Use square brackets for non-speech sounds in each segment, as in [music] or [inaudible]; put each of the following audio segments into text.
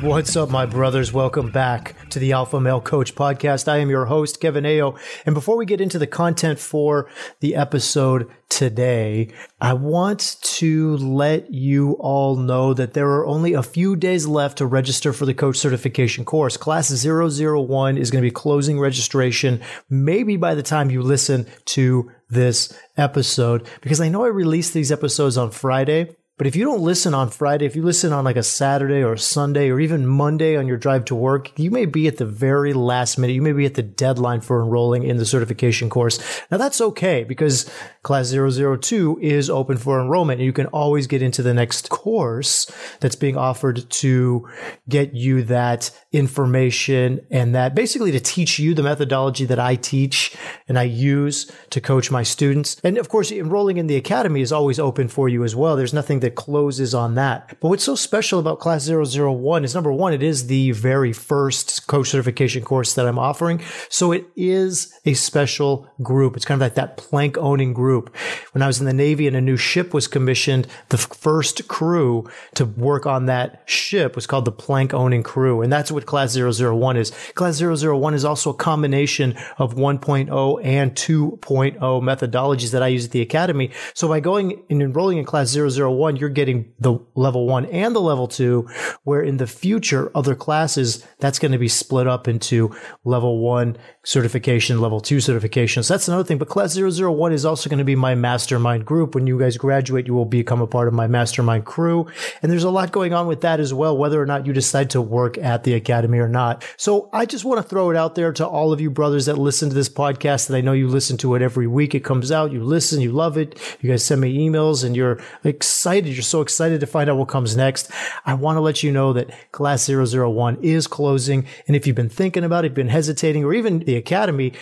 What's up, my brothers? Welcome back to the Alpha Male Coach Podcast. I am your host, Kevin Aillaud. And before we get into the content for the episode today, I want to let you all know that there are only a few days left to register for the coach certification course. Class 001 is going to be closing registration maybe by the time you listen to this episode because I know I released these episodes on Friday but if you don't listen on Friday, if you listen on like a Saturday or a Sunday or even Monday on your drive to work, you may be at the very last minute. You may be at the deadline for enrolling in the certification course. Now that's okay because class 002 is open for enrollment and you can always get into the next course that's being offered to get you that information and that basically to teach you the methodology that I teach and I use to coach my students. And of course, enrolling in the academy is always open for you as well. There's nothing that that closes on that. But what's so special about Class 001 is number one, it is the very first coach certification course that I'm offering. So it is a special group. It's kind of like that plank owning group. When I was in the Navy and a new ship was commissioned, the first crew to work on that ship was called the plank owning crew. And that's what Class 001 is. Class 001 is also a combination of 1.0 and 2.0 methodologies that I use at the Academy. So by going and enrolling in Class 001, you're getting the level one and the level two, where in the future, other classes, that's going to be split up into level one certification, level two certification. So that's another thing. But class 001 is also going to be my mastermind group. When you guys graduate, you will become a part of my mastermind crew. And there's a lot going on with that as well, whether or not you decide to work at the academy or not. So I just want to throw it out there to all of you brothers that listen to this podcast that I know you listen to it every week. It comes out. You listen, you love it. You guys send me emails and you're excited excited. You're so excited to find out what comes next. I want to let you know that class 001 is closing. And if you've been thinking about it, been hesitating, or even the academy,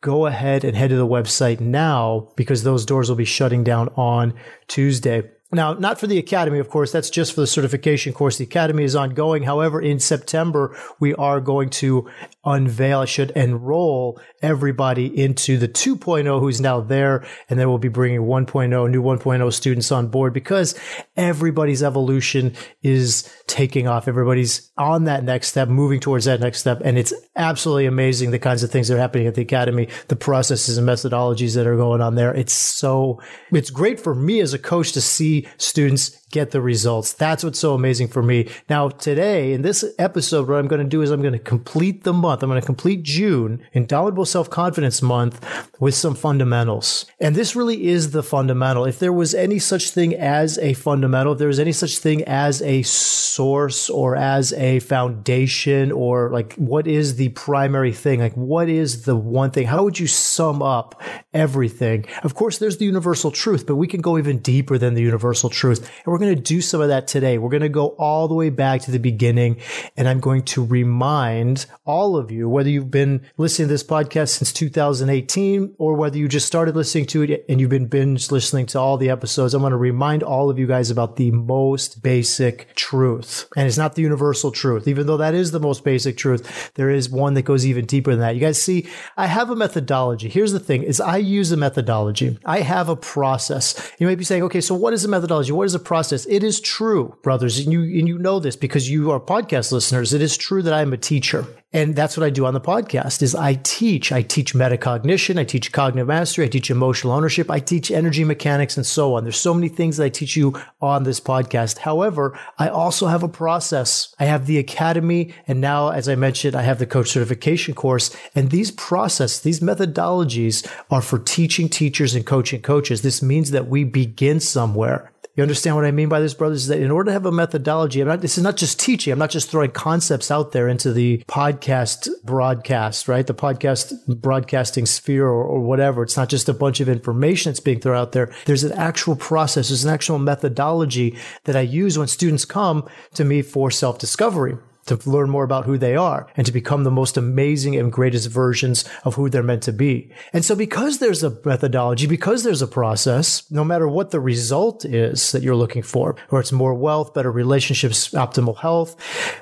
go ahead and head to the website now because those doors will be shutting down on Tuesday. Now, not for the academy, of course. That's just for the certification course. The academy is ongoing. However, in September, we are going to unveil, I should enroll everybody into the 2.0 who's now there. And then we'll be bringing 1.0, new 1.0 students on board because everybody's evolution is taking off. Everybody's on that next step, moving towards that next step. And it's absolutely amazing the kinds of things that are happening at the academy, the processes and methodologies that are going on there. It's so, it's great for me as a coach to see students get the results. That's what's so amazing for me. Now, today in this episode, what I'm going to do is I'm going to complete the month. I'm going to complete June, Indomitable Self Confidence Month, with some fundamentals. And this really is the fundamental. If there was any such thing as a fundamental, if there was any such thing as a source or as a foundation or like what is the primary thing? Like what is the one thing? How would you sum up everything? Of course, there's the universal truth, but we can go even deeper than the universal truth. And we're going to do some of that today. We're going to go all the way back to the beginning and I'm going to remind all of you, whether you've been listening to this podcast since 2018 or whether you just started listening to it and you've been binge listening to all the episodes, I'm going to remind all of you guys about the most basic truth. And it's not the universal truth, even though that is the most basic truth. There is one that goes even deeper than that. You guys see, I have a methodology. Here's the thing is I use a methodology. I have a process. You might be saying, okay, so what is a methodology? What is a process? It is true, brothers, and you and you know this because you are podcast listeners. It is true that I am a teacher. And that's what I do on the podcast is I teach. I teach metacognition. I teach cognitive mastery. I teach emotional ownership. I teach energy mechanics and so on. There's so many things that I teach you on this podcast. However, I also have a process. I have the academy. And now, as I mentioned, I have the coach certification course. And these process, these methodologies are for teaching teachers and coaching coaches. This means that we begin somewhere. You understand what I mean by this, brothers? Is that in order to have a methodology, I'm not, this is not just teaching. I'm not just throwing concepts out there into the podcast broadcast, right? The podcast broadcasting sphere or, or whatever. It's not just a bunch of information that's being thrown out there. There's an actual process. There's an actual methodology that I use when students come to me for self discovery. To learn more about who they are and to become the most amazing and greatest versions of who they're meant to be. And so because there's a methodology, because there's a process, no matter what the result is that you're looking for, or it's more wealth, better relationships, optimal health,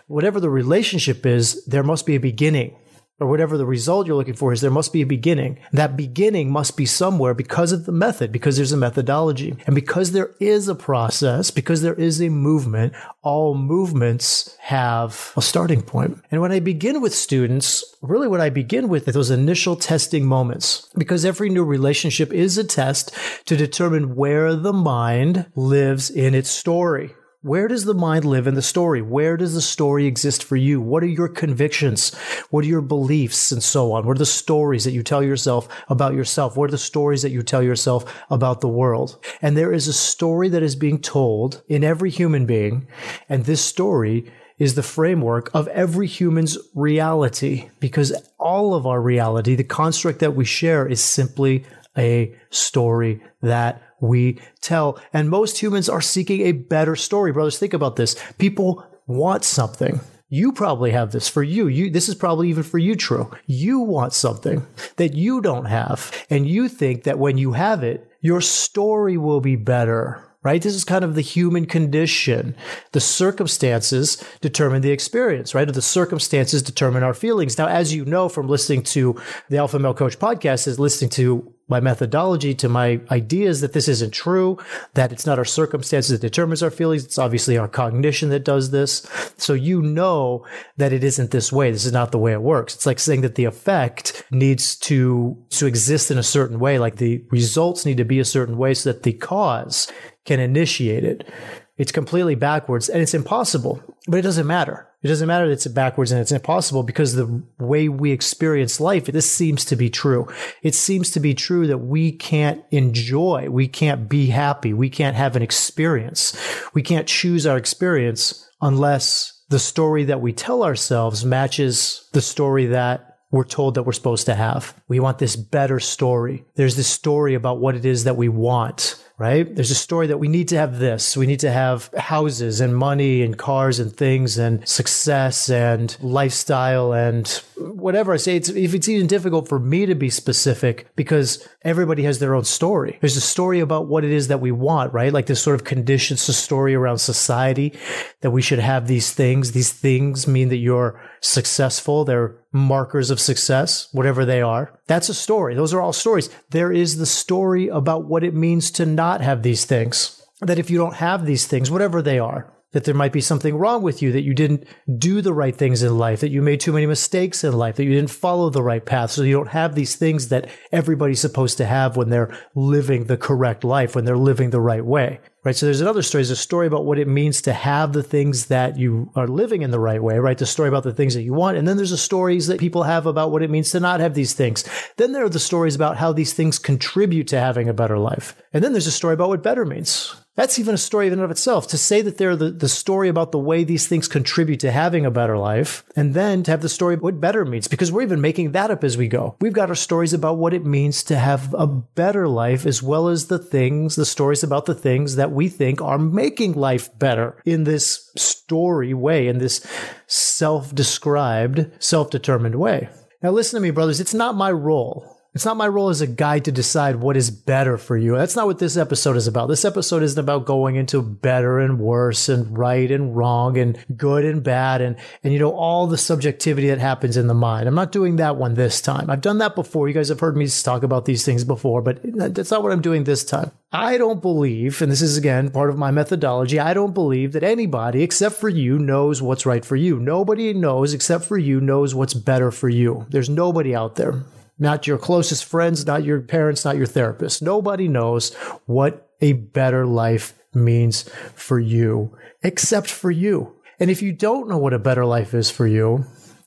whatever the relationship is, there must be a beginning or whatever the result you're looking for is, there must be a beginning. That beginning must be somewhere because of the method, because there's a methodology. And because there is a process, because there is a movement, all movements have a starting point. And when I begin with students, really what I begin with is those initial testing moments, because every new relationship is a test to determine where the mind lives in its story. Where does the mind live in the story? Where does the story exist for you? What are your convictions? What are your beliefs and so on? What are the stories that you tell yourself about yourself? What are the stories that you tell yourself about the world? And there is a story that is being told in every human being. And this story is the framework of every human's reality because all of our reality, the construct that we share is simply a story that we tell. And most humans are seeking a better story. Brothers, think about this. People want something. You probably have this for you. You, this is probably even for you true. You want something that you don't have. And you think that when you have it, your story will be better right? This is kind of the human condition. The circumstances determine the experience, right? Or The circumstances determine our feelings. Now, as you know from listening to the Alpha Male Coach podcast, is listening to my methodology to my ideas that this isn't true, that it's not our circumstances that determines our feelings. It's obviously our cognition that does this. So you know that it isn't this way. This is not the way it works. It's like saying that the effect needs to, to exist in a certain way. Like the results need to be a certain way so that the cause can initiate it. It's completely backwards and it's impossible, but it doesn't matter. It doesn't matter that it's backwards and it's impossible because the way we experience life, this seems to be true. It seems to be true that we can't enjoy, we can't be happy, we can't have an experience. We can't choose our experience unless the story that we tell ourselves matches the story that we're told that we're supposed to have. We want this better story. There's this story about what it is that we want right? There's a story that we need to have this. We need to have houses and money and cars and things and success and lifestyle and whatever I say. It's, if it's even difficult for me to be specific because everybody has their own story. There's a story about what it is that we want, right? Like this sort of conditions, story around society that we should have these things. These things mean that you're successful. They're markers of success, whatever they are. That's a story. Those are all stories. There is the story about what it means to not have these things. That if you don't have these things, whatever they are, that there might be something wrong with you, that you didn't do the right things in life, that you made too many mistakes in life, that you didn't follow the right path. So you don't have these things that everybody's supposed to have when they're living the correct life, when they're living the right way. Right. So there's another story. There's a story about what it means to have the things that you are living in the right way, right? The story about the things that you want. And then there's the stories that people have about what it means to not have these things. Then there are the stories about how these things contribute to having a better life. And then there's a story about what better means. That's even a story in and of itself. To say that they're the, the story about the way these things contribute to having a better life, and then to have the story what better means, because we're even making that up as we go. We've got our stories about what it means to have a better life, as well as the things, the stories about the things that we think are making life better in this story way, in this self described, self determined way. Now, listen to me, brothers. It's not my role it's not my role as a guide to decide what is better for you. That's not what this episode is about. This episode isn't about going into better and worse and right and wrong and good and bad and, and, you know, all the subjectivity that happens in the mind. I'm not doing that one this time. I've done that before. You guys have heard me talk about these things before, but that's not what I'm doing this time. I don't believe, and this is again part of my methodology, I don't believe that anybody except for you knows what's right for you. Nobody knows except for you knows what's better for you. There's nobody out there not your closest friends, not your parents, not your therapist. Nobody knows what a better life means for you except for you. And if you don't know what a better life is for you,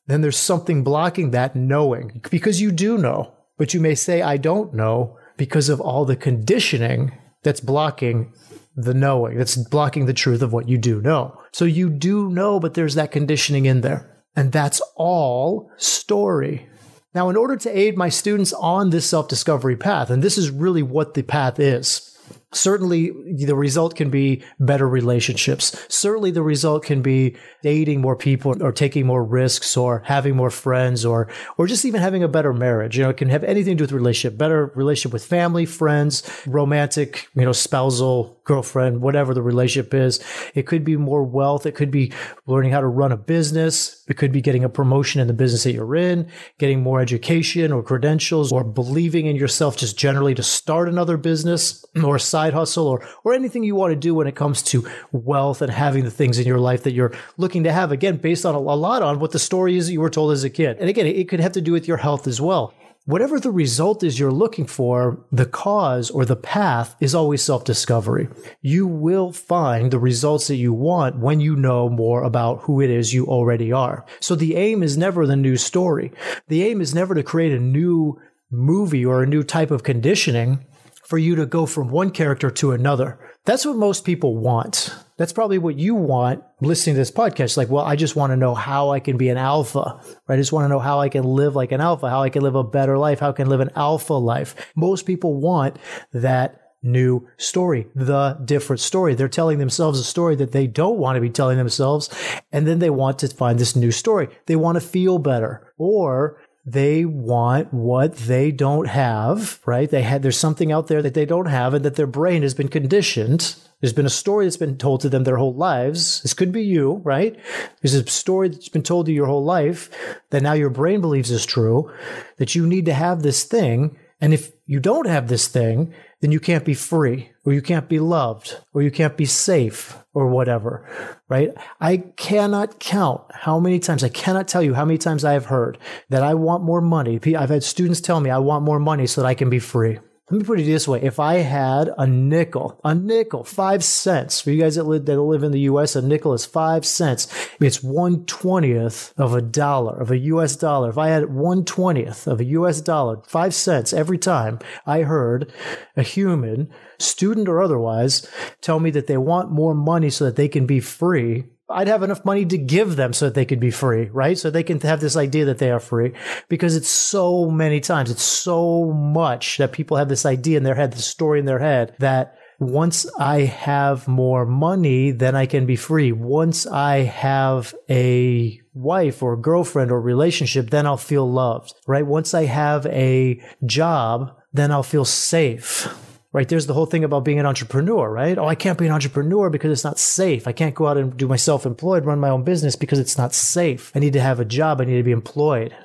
then there's something blocking that knowing because you do know, but you may say, I don't know because of all the conditioning that's blocking the knowing, that's blocking the truth of what you do know. So you do know, but there's that conditioning in there. And that's all story. Now, in order to aid my students on this self discovery path, and this is really what the path is, Certainly, the result can be better relationships. Certainly, the result can be dating more people or taking more risks or having more friends or, or just even having a better marriage. You know, it can have anything to do with relationship, better relationship with family, friends, romantic, you know, spousal, girlfriend, whatever the relationship is. It could be more wealth. It could be learning how to run a business. It could be getting a promotion in the business that you're in, getting more education or credentials or believing in yourself just generally to start another business [clears throat] or a side hustle or, or anything you want to do when it comes to wealth and having the things in your life that you're looking to have. Again, based on a, a lot on what the story is that you were told as a kid. And again, it could have to do with your health as well whatever the result is you're looking for, the cause or the path is always self discovery. You will find the results that you want when you know more about who it is you already are. So the aim is never the new story. The aim is never to create a new movie or a new type of conditioning for you to go from one character to another. That's what most people want. That's probably what you want listening to this podcast. Like, well, I just want to know how I can be an alpha, right? I just want to know how I can live like an alpha, how I can live a better life, how I can live an alpha life. Most people want that new story, the different story. They're telling themselves a story that they don't want to be telling themselves. And then they want to find this new story. They want to feel better or they want what they don't have, right? They had, there's something out there that they don't have and that their brain has been conditioned. There's been a story that's been told to them their whole lives. This could be you, right? There's a story that's been told to you your whole life that now your brain believes is true, that you need to have this thing. And if you don't have this thing, then you can't be free or you can't be loved or you can't be safe or whatever, right? I cannot count how many times, I cannot tell you how many times I have heard that I want more money. I've had students tell me I want more money so that I can be free. Let me put it this way. If I had a nickel, a nickel, five cents for you guys that live, that live in the U.S., a nickel is five cents. It's one twentieth of a dollar, of a U.S. dollar. If I had one twentieth of a U.S. dollar, five cents every time I heard a human, student or otherwise, tell me that they want more money so that they can be free, I'd have enough money to give them so that they could be free, right? So they can have this idea that they are free because it's so many times, it's so much that people have this idea in their head, this story in their head that once I have more money, then I can be free. Once I have a wife or girlfriend or relationship, then I'll feel loved, right? Once I have a job, then I'll feel safe right? There's the whole thing about being an entrepreneur, right? Oh, I can't be an entrepreneur because it's not safe. I can't go out and do my self employed, run my own business because it's not safe. I need to have a job. I need to be employed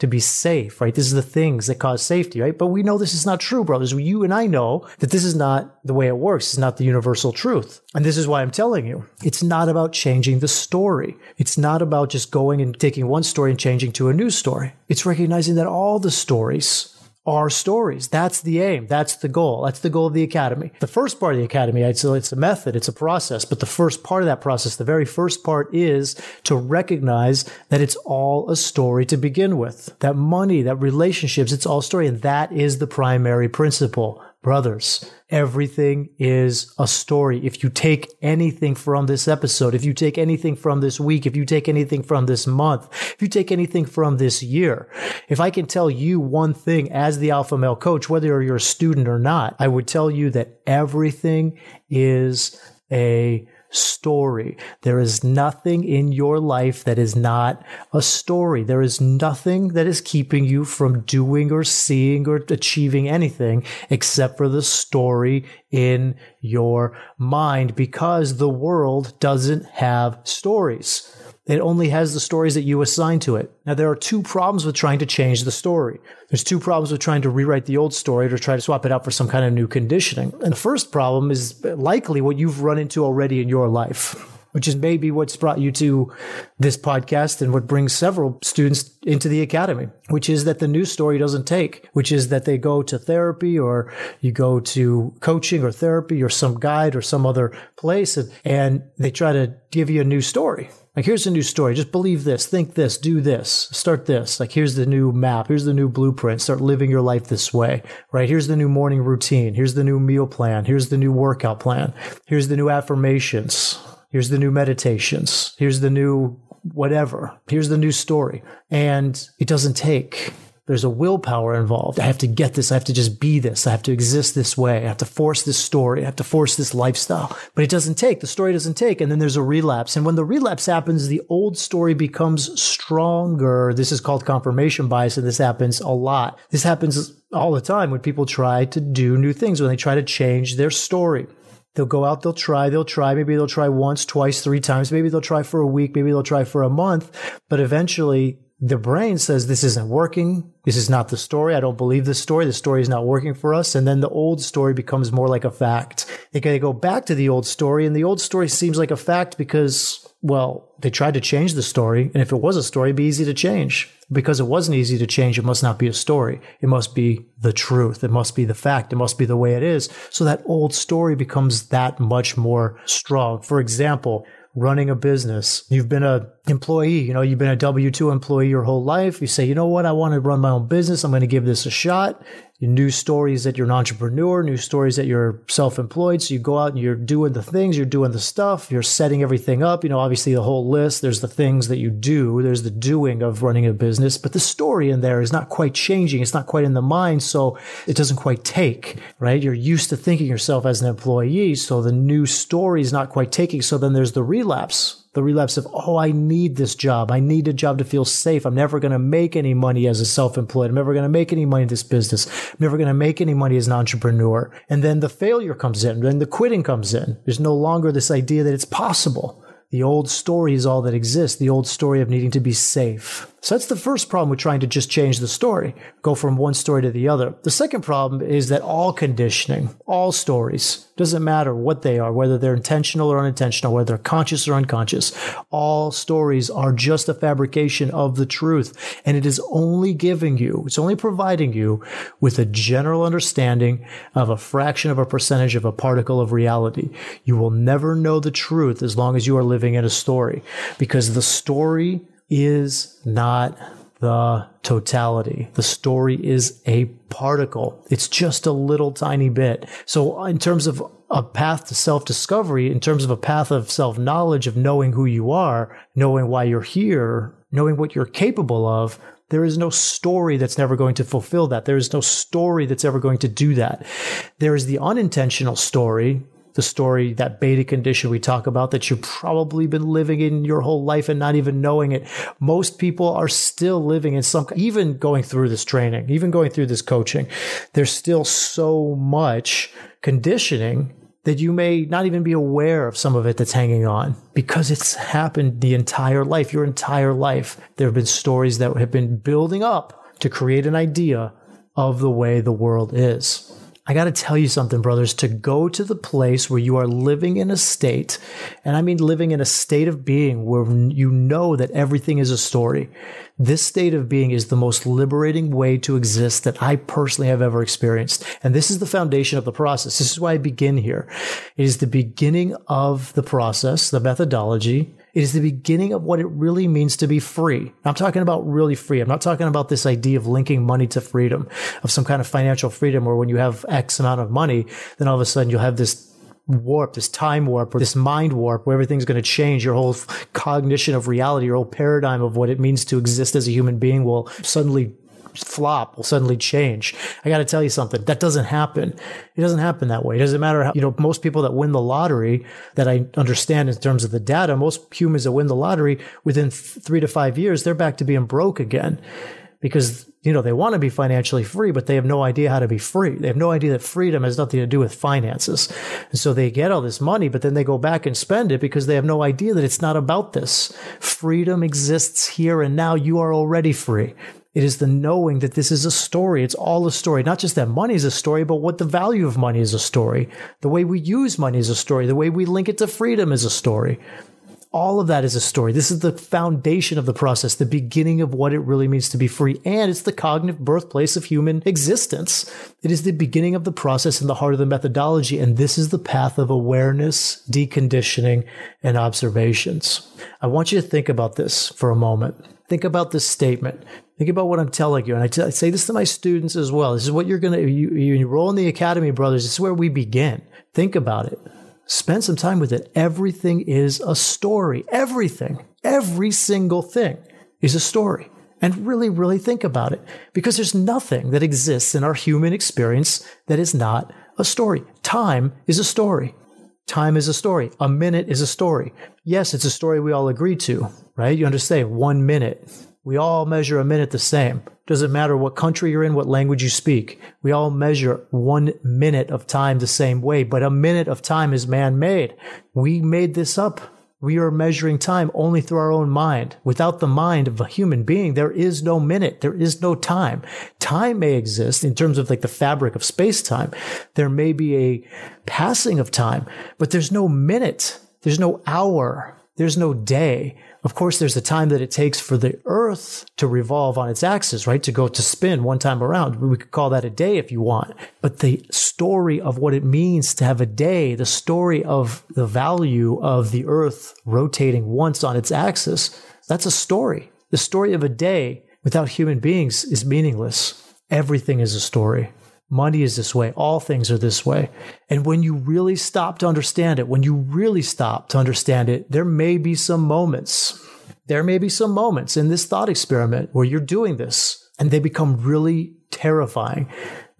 to be safe, right? This is the things that cause safety, right? But we know this is not true, brothers. You and I know that this is not the way it works. It's not the universal truth. And this is why I'm telling you. It's not about changing the story. It's not about just going and taking one story and changing to a new story. It's recognizing that all the stories are stories. That's the aim. That's the goal. That's the goal of the academy. The first part of the academy, it's a method, it's a process, but the first part of that process, the very first part is to recognize that it's all a story to begin with. That money, that relationships, it's all story. And that is the primary principle. Brothers, everything is a story. If you take anything from this episode, if you take anything from this week, if you take anything from this month, if you take anything from this year, if I can tell you one thing as the alpha male coach, whether you're a student or not, I would tell you that everything is a story. There is nothing in your life that is not a story. There is nothing that is keeping you from doing or seeing or achieving anything except for the story in your mind because the world doesn't have stories. It only has the stories that you assign to it. Now, there are two problems with trying to change the story. There's two problems with trying to rewrite the old story to try to swap it out for some kind of new conditioning. And the first problem is likely what you've run into already in your life, which is maybe what's brought you to this podcast and what brings several students into the academy, which is that the new story doesn't take, which is that they go to therapy or you go to coaching or therapy or some guide or some other place and, and they try to give you a new story like, here's a new story. Just believe this, think this, do this, start this. Like, here's the new map. Here's the new blueprint. Start living your life this way, right? Here's the new morning routine. Here's the new meal plan. Here's the new workout plan. Here's the new affirmations. Here's the new meditations. Here's the new whatever. Here's the new story. And it doesn't take there's a willpower involved. I have to get this. I have to just be this. I have to exist this way. I have to force this story. I have to force this lifestyle. But it doesn't take. The story doesn't take. And then there's a relapse. And when the relapse happens, the old story becomes stronger. This is called confirmation bias. And this happens a lot. This happens all the time when people try to do new things, when they try to change their story. They'll go out, they'll try, they'll try. Maybe they'll try once, twice, three times. Maybe they'll try for a week. Maybe they'll try for a month. But eventually the brain says this isn't working. This is not the story. I don't believe this story. The story is not working for us. And then the old story becomes more like a fact. They go back to the old story and the old story seems like a fact because, well, they tried to change the story. And if it was a story, it'd be easy to change. Because it wasn't easy to change, it must not be a story. It must be the truth. It must be the fact. It must be the way it is. So that old story becomes that much more strong. For example, running a business. You've been a employee, you know, you've been a W2 employee your whole life. You say, you know what? I want to run my own business. I'm going to give this a shot new stories that you're an entrepreneur, new stories that you're self-employed. So you go out and you're doing the things, you're doing the stuff, you're setting everything up. You know, obviously the whole list, there's the things that you do, there's the doing of running a business, but the story in there is not quite changing. It's not quite in the mind. So it doesn't quite take, right? You're used to thinking yourself as an employee. So the new story is not quite taking. So then there's the relapse the relapse of, oh, I need this job. I need a job to feel safe. I'm never going to make any money as a self-employed. I'm never going to make any money in this business. I'm never going to make any money as an entrepreneur. And then the failure comes in. Then the quitting comes in. There's no longer this idea that it's possible. The old story is all that exists. The old story of needing to be safe. So that's the first problem with trying to just change the story, go from one story to the other. The second problem is that all conditioning, all stories, doesn't matter what they are, whether they're intentional or unintentional, whether they're conscious or unconscious, all stories are just a fabrication of the truth. And it is only giving you, it's only providing you with a general understanding of a fraction of a percentage of a particle of reality. You will never know the truth as long as you are living in a story because the story is not the totality. The story is a particle. It's just a little tiny bit. So in terms of a path to self discovery, in terms of a path of self knowledge, of knowing who you are, knowing why you're here, knowing what you're capable of, there is no story that's never going to fulfill that. There is no story that's ever going to do that. There is the unintentional story the story, that beta condition we talk about that you've probably been living in your whole life and not even knowing it. Most people are still living in some, even going through this training, even going through this coaching, there's still so much conditioning that you may not even be aware of some of it that's hanging on because it's happened the entire life, your entire life. There have been stories that have been building up to create an idea of the way the world is. I got to tell you something, brothers, to go to the place where you are living in a state, and I mean living in a state of being where you know that everything is a story. This state of being is the most liberating way to exist that I personally have ever experienced. And this is the foundation of the process. This is why I begin here. It is the beginning of the process, the methodology, it is the beginning of what it really means to be free. I'm talking about really free. I'm not talking about this idea of linking money to freedom, of some kind of financial freedom where when you have X amount of money, then all of a sudden you'll have this warp, this time warp, or this mind warp where everything's going to change. Your whole cognition of reality, your whole paradigm of what it means to exist as a human being will suddenly flop will suddenly change. I got to tell you something. That doesn't happen. It doesn't happen that way. It doesn't matter how, you know, most people that win the lottery that I understand in terms of the data, most humans that win the lottery within three to five years, they're back to being broke again because you know they want to be financially free but they have no idea how to be free they have no idea that freedom has nothing to do with finances and so they get all this money but then they go back and spend it because they have no idea that it's not about this freedom exists here and now you are already free it is the knowing that this is a story. It's all a story. Not just that money is a story, but what the value of money is a story. The way we use money is a story. The way we link it to freedom is a story. All of that is a story. This is the foundation of the process, the beginning of what it really means to be free. And it's the cognitive birthplace of human existence. It is the beginning of the process and the heart of the methodology. And this is the path of awareness, deconditioning, and observations. I want you to think about this for a moment. Think about this statement. Think about what I'm telling you. And I, t- I say this to my students as well. This is what you're going to, you, you enroll in the academy, brothers. This is where we begin. Think about it. Spend some time with it. Everything is a story. Everything, every single thing is a story. and really, really think about it because there's nothing that exists in our human experience that is not a story. Time is a story. Time is a story. A minute is a story. Yes, it's a story we all agree to, right? You understand? One minute. We all measure a minute the same. Doesn't matter what country you're in, what language you speak. We all measure one minute of time the same way, but a minute of time is man made. We made this up. We are measuring time only through our own mind. Without the mind of a human being, there is no minute. There is no time. Time may exist in terms of like the fabric of space time. There may be a passing of time, but there's no minute. There's no hour. There's no day. Of course, there's the time that it takes for the Earth to revolve on its axis, right? To go to spin one time around. We could call that a day if you want. But the story of what it means to have a day, the story of the value of the Earth rotating once on its axis, that's a story. The story of a day without human beings is meaningless. Everything is a story. Money is this way. All things are this way. And when you really stop to understand it, when you really stop to understand it, there may be some moments, there may be some moments in this thought experiment where you're doing this and they become really terrifying.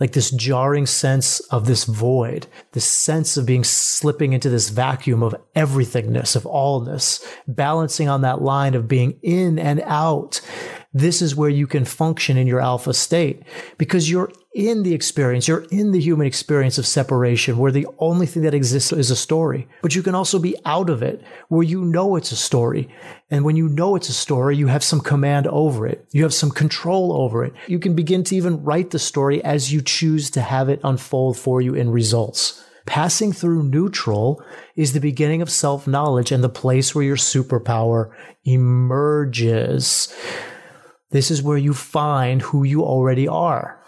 Like this jarring sense of this void, this sense of being slipping into this vacuum of everythingness, of allness, balancing on that line of being in and out this is where you can function in your alpha state because you're in the experience. You're in the human experience of separation where the only thing that exists is a story, but you can also be out of it where you know it's a story. And when you know it's a story, you have some command over it. You have some control over it. You can begin to even write the story as you choose to have it unfold for you in results. Passing through neutral is the beginning of self knowledge and the place where your superpower emerges. This is where you find who you already are.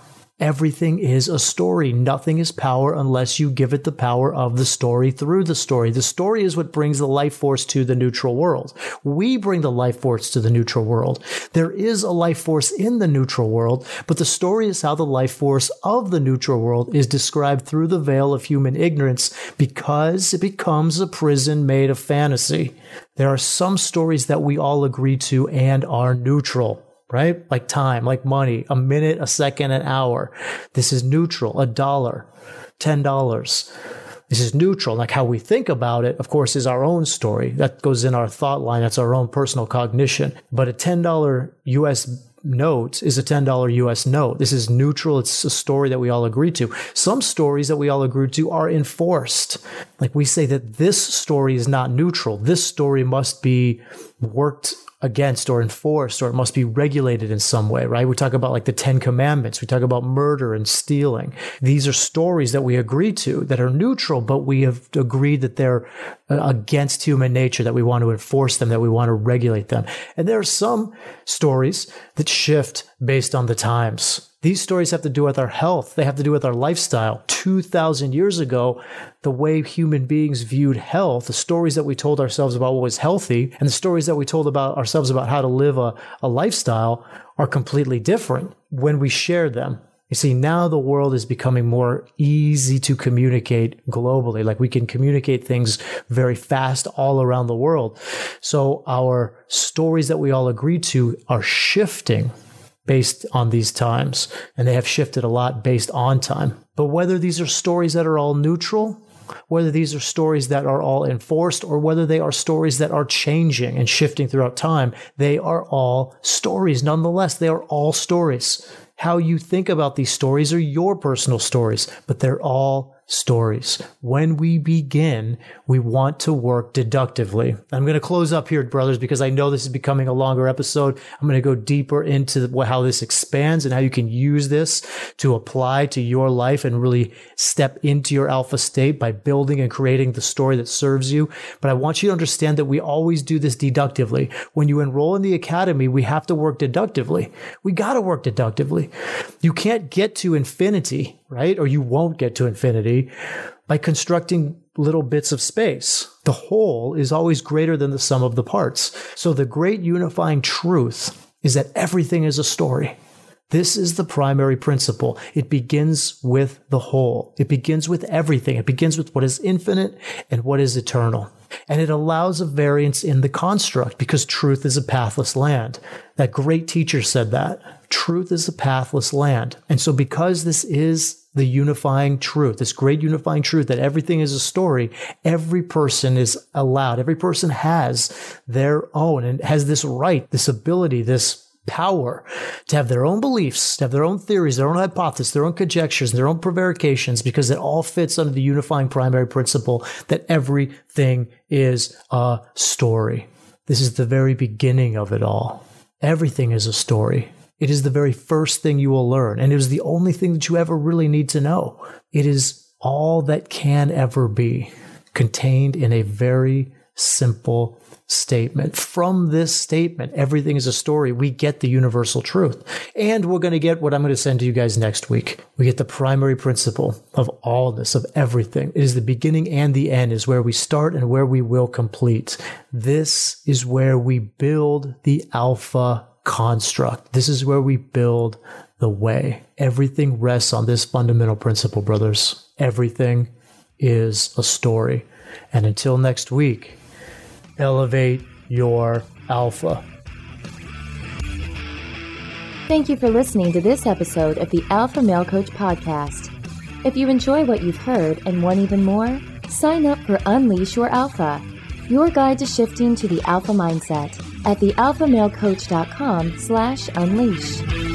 Everything is a story. Nothing is power unless you give it the power of the story through the story. The story is what brings the life force to the neutral world. We bring the life force to the neutral world. There is a life force in the neutral world, but the story is how the life force of the neutral world is described through the veil of human ignorance because it becomes a prison made of fantasy. There are some stories that we all agree to and are neutral right? Like time, like money, a minute, a second, an hour. This is neutral, a dollar, $10. This is neutral. Like how we think about it, of course, is our own story. That goes in our thought line. That's our own personal cognition. But a $10 US note is a $10 US note. This is neutral. It's a story that we all agree to. Some stories that we all agree to are enforced. Like we say that this story is not neutral. This story must be worked against or enforced or it must be regulated in some way, right? We talk about like the 10 commandments. We talk about murder and stealing. These are stories that we agree to that are neutral, but we have agreed that they're uh, against human nature, that we want to enforce them, that we want to regulate them. And there are some stories that shift based on the times. These stories have to do with our health. They have to do with our lifestyle. 2,000 years ago, the way human beings viewed health, the stories that we told ourselves about what was healthy, and the stories that we told about ourselves about how to live a, a lifestyle are completely different when we share them. You see, now the world is becoming more easy to communicate globally. Like we can communicate things very fast all around the world. So our stories that we all agree to are shifting based on these times, and they have shifted a lot based on time. But whether these are stories that are all neutral, whether these are stories that are all enforced, or whether they are stories that are changing and shifting throughout time, they are all stories. Nonetheless, they are all stories. How you think about these stories are your personal stories, but they're all stories. When we begin, we want to work deductively. I'm going to close up here, brothers, because I know this is becoming a longer episode. I'm going to go deeper into how this expands and how you can use this to apply to your life and really step into your alpha state by building and creating the story that serves you. But I want you to understand that we always do this deductively. When you enroll in the academy, we have to work deductively. We got to work deductively. You can't get to infinity right? Or you won't get to infinity by constructing little bits of space. The whole is always greater than the sum of the parts. So the great unifying truth is that everything is a story. This is the primary principle. It begins with the whole. It begins with everything. It begins with what is infinite and what is eternal. And it allows a variance in the construct because truth is a pathless land. That great teacher said that. Truth is a pathless land. And so because this is the unifying truth, this great unifying truth that everything is a story, every person is allowed, every person has their own and has this right, this ability, this power to have their own beliefs, to have their own theories, their own hypotheses, their own conjectures, their own prevarications, because it all fits under the unifying primary principle that everything is a story. This is the very beginning of it all. Everything is a story. It is the very first thing you will learn, and it is the only thing that you ever really need to know. It is all that can ever be contained in a very simple statement. From this statement, everything is a story. We get the universal truth. And we're going to get what I'm going to send to you guys next week. We get the primary principle of all this, of everything. It is the beginning and the end is where we start and where we will complete. This is where we build the alpha construct. This is where we build the way. Everything rests on this fundamental principle, brothers. Everything is a story. And until next week, elevate your alpha. Thank you for listening to this episode of the Alpha Male Coach Podcast. If you enjoy what you've heard and want even more, sign up for Unleash Your Alpha, your guide to shifting to the alpha mindset at thealphamalecoach.com slash unleash.